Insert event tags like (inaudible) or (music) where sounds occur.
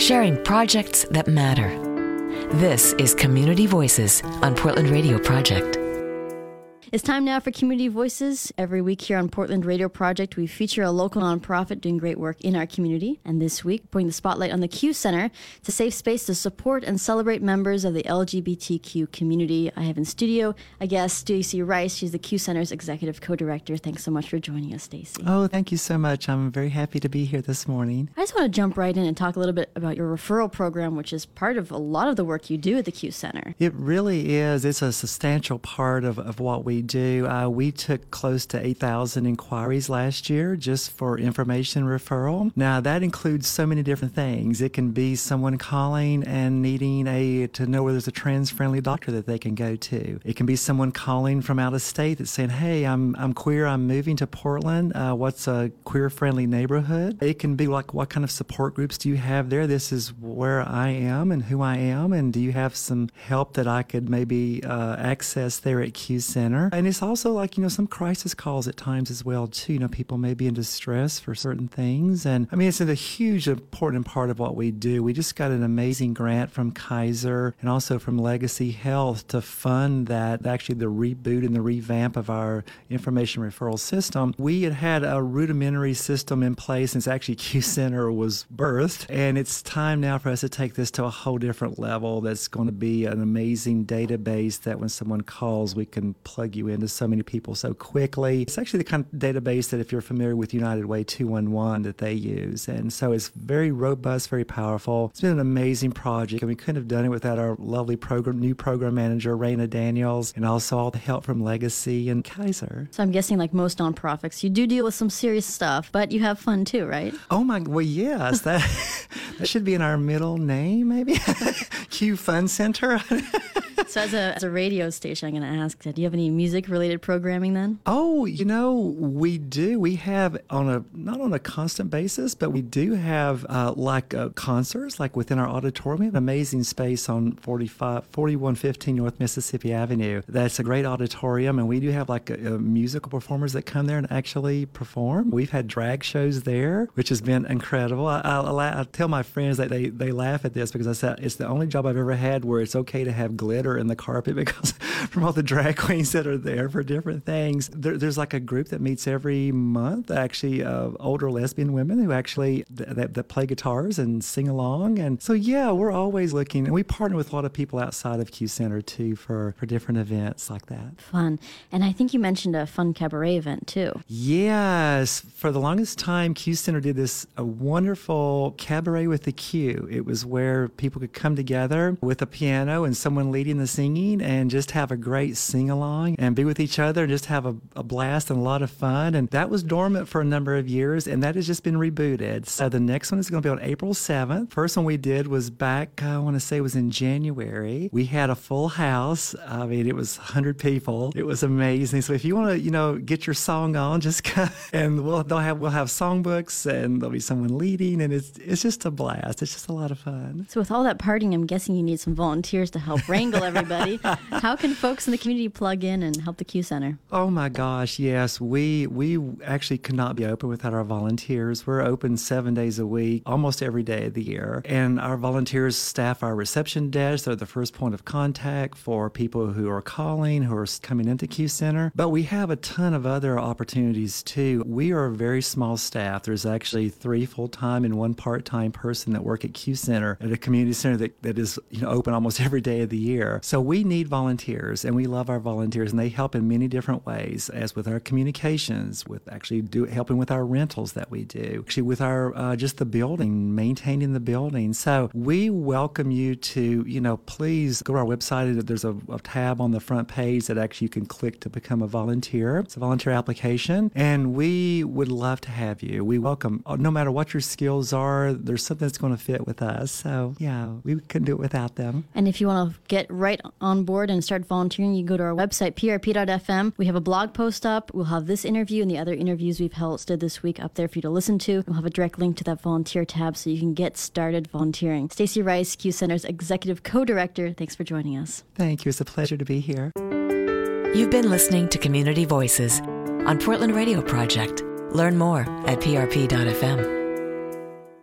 sharing projects that matter. This is Community Voices on Portland Radio Project. It's time now for Community Voices. Every week here on Portland Radio Project, we feature a local nonprofit doing great work in our community. And this week, putting the spotlight on the Q Center, it's a safe space to support and celebrate members of the LGBTQ community. I have in studio a guest, Stacy Rice. She's the Q Center's executive co-director. Thanks so much for joining us, Stacy. Oh, thank you so much. I'm very happy to be here this morning. I just want to jump right in and talk a little bit about your referral program, which is part of a lot of the work you do at the Q Center. It really is. It's a substantial part of, of what we do. Uh, we took close to 8,000 inquiries last year just for information referral. Now, that includes so many different things. It can be someone calling and needing a to know where there's a trans-friendly doctor that they can go to. It can be someone calling from out of state that's saying, "Hey, I'm I'm queer. I'm moving to Portland. Uh, what's a queer-friendly neighborhood?" It can be like, "What kind of support groups do you have there? This is where I am and who I am, and do you have some help that I could maybe uh, access there at Q Center?" And it's also like, you know, some crisis calls at times as well, too. You know, people may be in distress for certain things. And I mean, it's a huge, important part of what we do. We just got an amazing grant from Kaiser and also from Legacy Health to fund that, actually, the reboot and the revamp of our information referral system. We had had a rudimentary system in place since actually (laughs) Q Center was birthed. And it's time now for us to take this to a whole different level that's going to be an amazing database that when someone calls, we can plug you into so many people so quickly. It's actually the kind of database that if you're familiar with United Way 211 that they use. And so it's very robust, very powerful. It's been an amazing project and we couldn't have done it without our lovely program, new program manager, Raina Daniels, and also all the help from Legacy and Kaiser. So I'm guessing, like most nonprofits, you do deal with some serious stuff, but you have fun too, right? Oh my, well, yes, that, (laughs) that should be in our middle name, maybe. (laughs) Q Fun Center. (laughs) So as a, as a radio station, I'm going to ask, do you have any music related programming then? Oh, you know, we do. We have on a, not on a constant basis, but we do have uh, like uh, concerts, like within our auditorium. We have an amazing space on 45, 4115 North Mississippi Avenue. That's a great auditorium, and we do have like a, a musical performers that come there and actually perform. We've had drag shows there, which has been incredible. I, I, I tell my friends that they, they laugh at this because I said it's the only job I've ever had where it's okay to have glitter in the carpet (laughs) because (laughs) from all the drag queens that are there for different things. There, there's like a group that meets every month, actually, of older lesbian women who actually th- that, that play guitars and sing along. And so, yeah, we're always looking, and we partner with a lot of people outside of Q Center too for, for different events like that. Fun. And I think you mentioned a fun cabaret event too. Yes. For the longest time, Q Center did this a wonderful cabaret with the Q. It was where people could come together with a piano and someone leading the singing and just have a great sing along and be with each other and just have a, a, blast and a lot of fun. And that was dormant for a number of years and that has just been rebooted. So the next one is going to be on April 7th. First one we did was back, uh, I want to say it was in January. We had a full house. I mean, it was 100 people. It was amazing. So if you want to, you know, get your song on, just (laughs) come and we'll, they'll have, we'll have songbooks and there'll be someone leading and it's, it's just a blast. It's just a lot of fun. So with all that partying, I'm guessing you need some volunteers to help wrangle everybody everybody. (laughs) How can folks in the community plug in and help the Q Center? Oh my gosh, yes. We we actually could not be open without our volunteers. We're open seven days a week, almost every day of the year. And our volunteers staff our reception desk. They're the first point of contact for people who are calling, who are coming into Q Center. But we have a ton of other opportunities too. We are a very small staff. There's actually three full time and one part time person that work at Q Center at a community center that, that is you know open almost (laughs) every day of the year. So we need volunteers and we love our volunteers and they help in many different ways as with our communications with actually do helping with our rentals that we do actually with our uh, just the building maintaining the building. So we welcome you to you know please go to our website there's a, a tab on the front page that actually you can click to become a volunteer. It's a volunteer application and we would love to have you. We welcome uh, no matter what your skills are there's something that's going to fit with us. So yeah we couldn't do it without them. And if you want to get right on board and start volunteering, you go to our website, prp.fm. We have a blog post up. We'll have this interview and the other interviews we've hosted this week up there for you to listen to. We'll have a direct link to that volunteer tab so you can get started volunteering. Stacy Rice, Q Center's executive co-director, thanks for joining us. Thank you. It's a pleasure to be here. You've been listening to Community Voices on Portland Radio Project. Learn more at prp.fm.